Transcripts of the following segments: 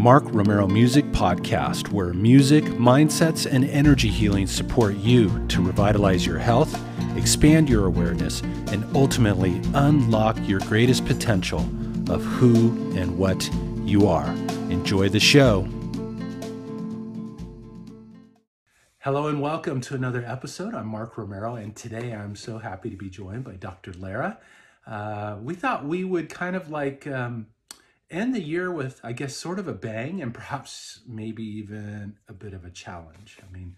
Mark Romero Music Podcast, where music, mindsets, and energy healing support you to revitalize your health, expand your awareness, and ultimately unlock your greatest potential of who and what you are. Enjoy the show. Hello and welcome to another episode. I'm Mark Romero, and today I'm so happy to be joined by Dr. Lara. Uh, we thought we would kind of like um, end the year with, I guess, sort of a bang and perhaps maybe even a bit of a challenge. I mean,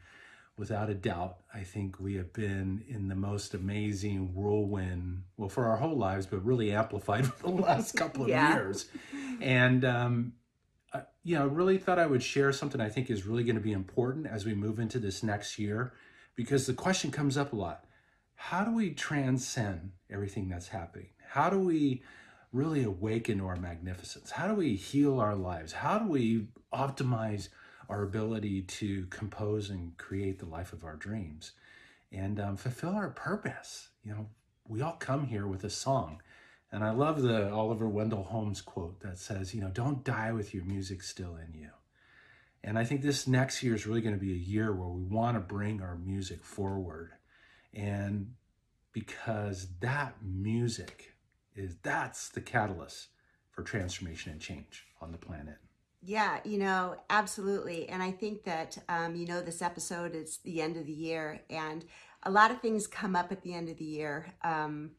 without a doubt, I think we have been in the most amazing whirlwind, well, for our whole lives, but really amplified for the last couple of Yeah. years. And, um, uh, you know, really thought I would share something I think is really going to be important as we move into this next year, because the question comes up a lot. How do we transcend everything that's happening? How do we really awaken to our magnificence? How do we heal our lives? How do we optimize our ability to compose and create the life of our dreams and um, fulfill our purpose? You know, we all come here with a song. And I love the Oliver Wendell Holmes quote that says, you know, don't die with your music still in you. And I think this next year is really going to be a year where we want to bring our music forward. And because that music is that's the catalyst for transformation and change on the planet. Yeah, you know, absolutely. And I think that, um, you know, this episode is the end of the year, and a lot of things come up at the end of the year. Um,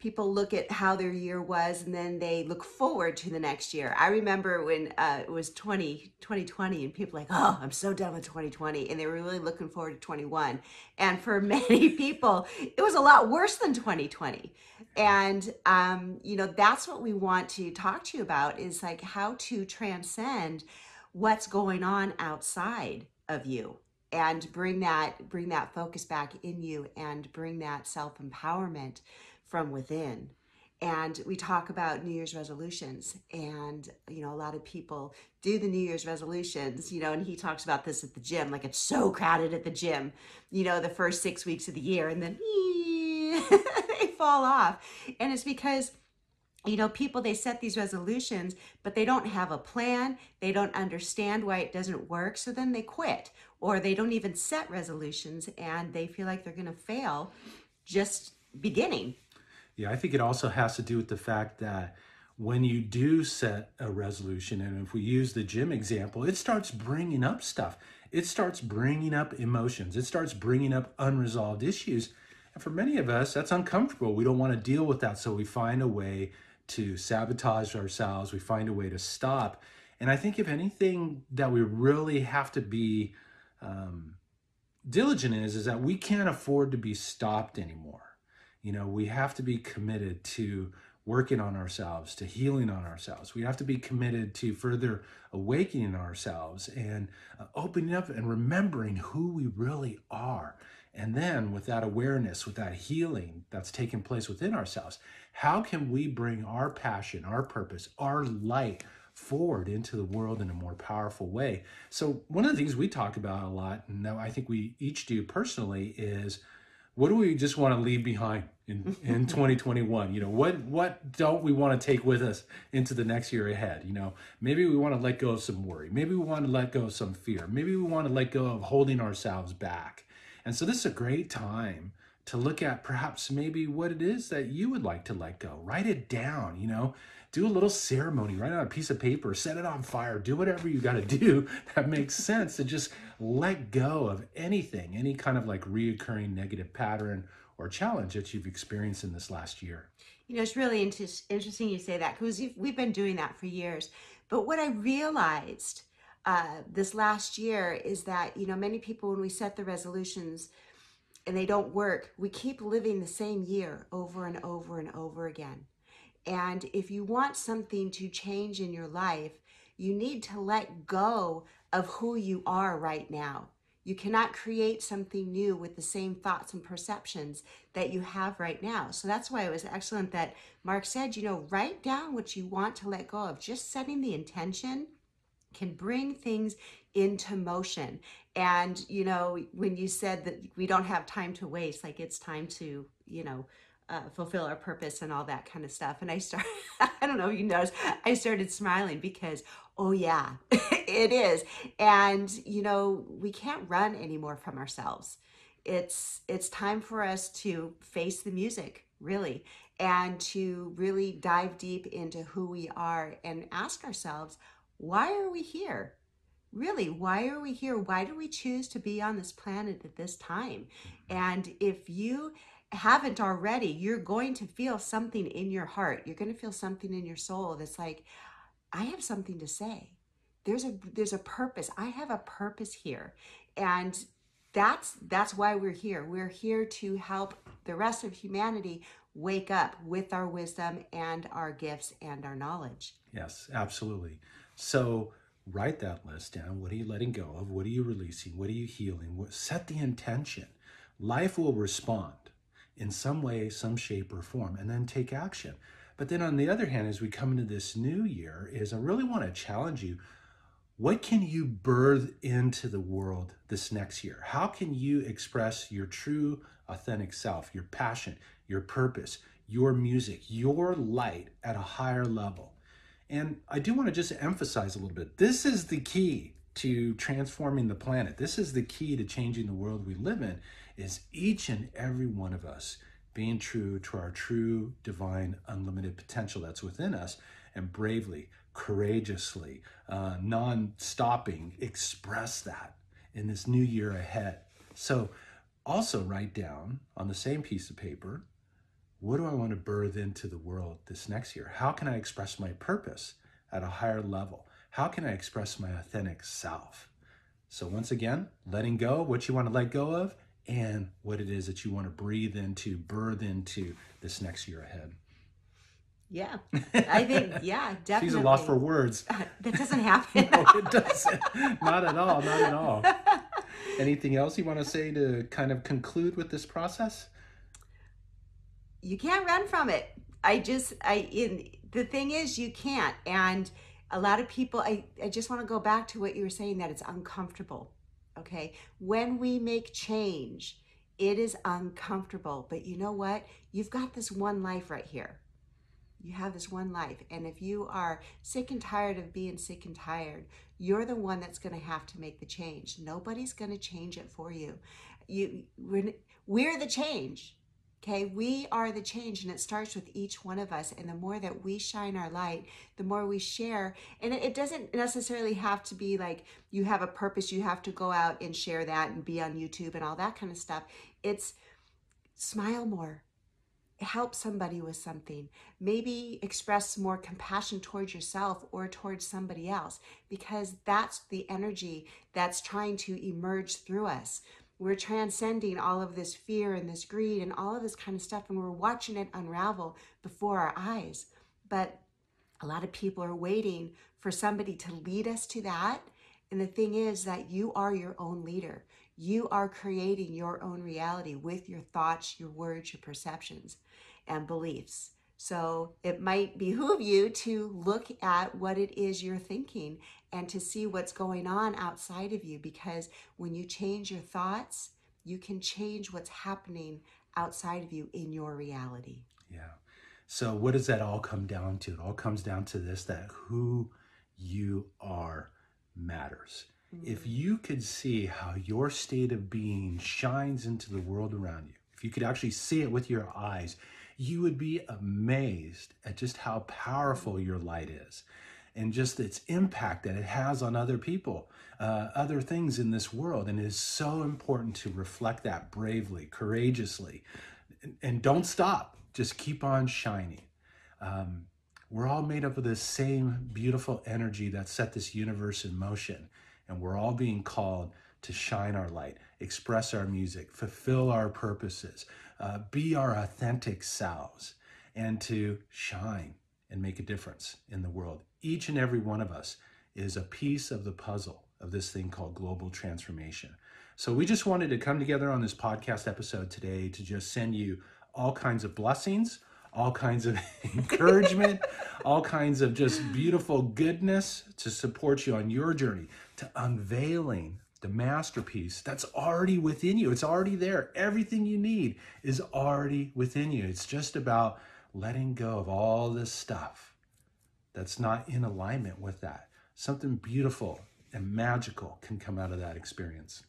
people look at how their year was and then they look forward to the next year. I remember when uh, it was 20, 2020 and people like, oh, I'm so done with 2020. And they were really looking forward to 21. And for many people, it was a lot worse than 2020. And, um, you know, that's what we want to talk to you about is like how to transcend what's going on outside of you and bring that bring that focus back in you and bring that self-empowerment from within. And we talk about new year's resolutions and you know a lot of people do the new year's resolutions you know and he talks about this at the gym like it's so crowded at the gym you know the first six weeks of the year and then they fall off. And it's because you know people they set these resolutions but they don't have a plan they don't understand why it doesn't work so then they quit. Or they don't even set resolutions and they feel like they're going to fail just beginning Yeah, I think it also has to do with the fact that when you do set a resolution, and if we use the gym example, it starts bringing up stuff. It starts bringing up emotions. It starts bringing up unresolved issues. And for many of us, that's uncomfortable. We don't want to deal with that. So we find a way to sabotage ourselves. We find a way to stop. And I think, if anything, that we really have to be um, diligent is, is that we can't afford to be stopped anymore. You know, we have to be committed to working on ourselves, to healing on ourselves. We have to be committed to further awakening ourselves and uh, opening up and remembering who we really are. And then, with that awareness, with that healing that's taking place within ourselves, how can we bring our passion, our purpose, our light forward into the world in a more powerful way? So, one of the things we talk about a lot, and I think we each do personally, is what do we just want to leave behind in, in 2021 you know what what don't we want to take with us into the next year ahead? You know maybe we want to let go of some worry. Maybe we want to let go of some fear. Maybe we want to let go of holding ourselves back. And so this is a great time to look at perhaps maybe what it is that you would like to let go. Write it down you know? Do a little ceremony write it on a piece of paper set it on fire do whatever you got to do that makes sense to just let go of anything any kind of like reoccurring negative pattern or challenge that you've experienced in this last year. You know, it's really inter- interesting you say that because we've been doing that for years. But what I realized uh, this last year is that, you know, many people, when we set the resolutions and they don't work, we keep living the same year over and over and over again. And if you want something to change in your life, you need to let go of who you are right now. You cannot create something new with the same thoughts and perceptions that you have right now. So that's why it was excellent that Mark said, you know, write down what you want to let go of. Just setting the intention can bring things into motion. And, you know, when you said that we don't have time to waste, like it's time to, you know, uh, fulfill our purpose and all that kind of stuff. And I start, I don't know if you noticed, I started smiling because, oh yeah, it is. And, you know, we can't run anymore from ourselves. It's, it's time for us to face the music, really, and to really dive deep into who we are and ask ourselves, why are we here? Really, why are we here? Why do we choose to be on this planet at this time? Mm-hmm. And if you haven't already, you're going to feel something in your heart. You're going to feel something in your soul that's like, I have something to say. There's a there's a purpose. I have a purpose here. And that's that's why we're here. We're here to help the rest of humanity wake up with our wisdom and our gifts and our knowledge. Yes, absolutely. So write that list down. What are you letting go of? What are you releasing? What are you healing? What, set the intention. Life will respond in some way, some shape or form, and then take action. But then on the other hand, as we come into this new year, is I really want to challenge you. What can you birth into the world this next year? How can you express your true, authentic self, your passion, your purpose, your music, your light at a higher level? And I do want to just emphasize a little bit this is the key to transforming the planet. This is the key to changing the world we live in is each and every one of us being true to our true divine unlimited potential that's within us and bravely, courageously, uh, non-stopping express that in this new year ahead. So also write down on the same piece of paper what do I want to birth into the world this next year? How can I express my purpose at a higher level? How can I express my authentic self? So, once again, letting go what you want to let go of and what it is that you want to breathe into, birth into this next year ahead. Yeah, I think, yeah, definitely. She's a loss for words. that doesn't happen. no, it doesn't. Not at all. Not at all. Anything else you want to say to kind of conclude with this process? You can't run from it. I just, I, in, the thing is, you can't. And a lot of people, I, I just want to go back to what you were saying that it's uncomfortable. Okay. When we make change, it is uncomfortable. But you know what? You've got this one life right here. You have this one life. And if you are sick and tired of being sick and tired, you're the one that's going to have to make the change. Nobody's going to change it for you. You, we're, we're the change. Okay, we are the change, and it starts with each one of us. And the more that we shine our light, the more we share. And it, doesn't necessarily have to be like you have a purpose, you have to go out and share that and be on YouTube and all that kind of stuff. It's smile more, help somebody with something, maybe express more compassion towards yourself or towards somebody else, because that's the energy that's trying to emerge through us we're transcending all of this fear and this greed and all of this kind of stuff, and we're watching it unravel before our eyes. But a lot of people are waiting for somebody to lead us to that. And the thing is that you are your own leader. You are creating your own reality with your thoughts, your words, your perceptions, and beliefs. So it might behoove you to look at what it is you're thinking and to see what's going on outside of you because when you change your thoughts, you can change what's happening outside of you in your reality. Yeah. So what does that all come down to? It all comes down to this that who you are matters. Mm-hmm. If you could see how your state of being shines into the world around you, if you could actually see it with your eyes, you would be amazed at just how powerful your light is and just its impact that it has on other people, uh, other things in this world. And it is so important to reflect that bravely, courageously, and, and don't stop. Just keep on shining. Um, we're all made up of the same beautiful energy that set this universe in motion. And we're all being called to shine our light, express our music, fulfill our purposes, uh, be our authentic selves, and to shine and make a difference in the world. Each and every one of us is a piece of the puzzle of this thing called global transformation. So we just wanted to come together on this podcast episode today to just send you all kinds of blessings, all kinds of encouragement, all kinds of just beautiful goodness to support you on your journey to unveiling the masterpiece that's already within you. It's already there. Everything you need is already within you. It's just about letting go of all this stuff that's not in alignment with that. Something beautiful and magical can come out of that experience.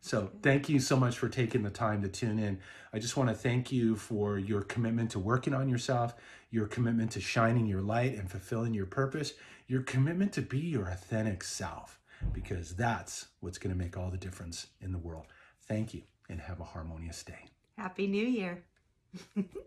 So, thank you so much for taking the time to tune in. I just want to thank you for your commitment to working on yourself, your commitment to shining your light and fulfilling your purpose, your commitment to be your authentic self, because that's what's going to make all the difference in the world. Thank you and have a harmonious day. Happy New Year.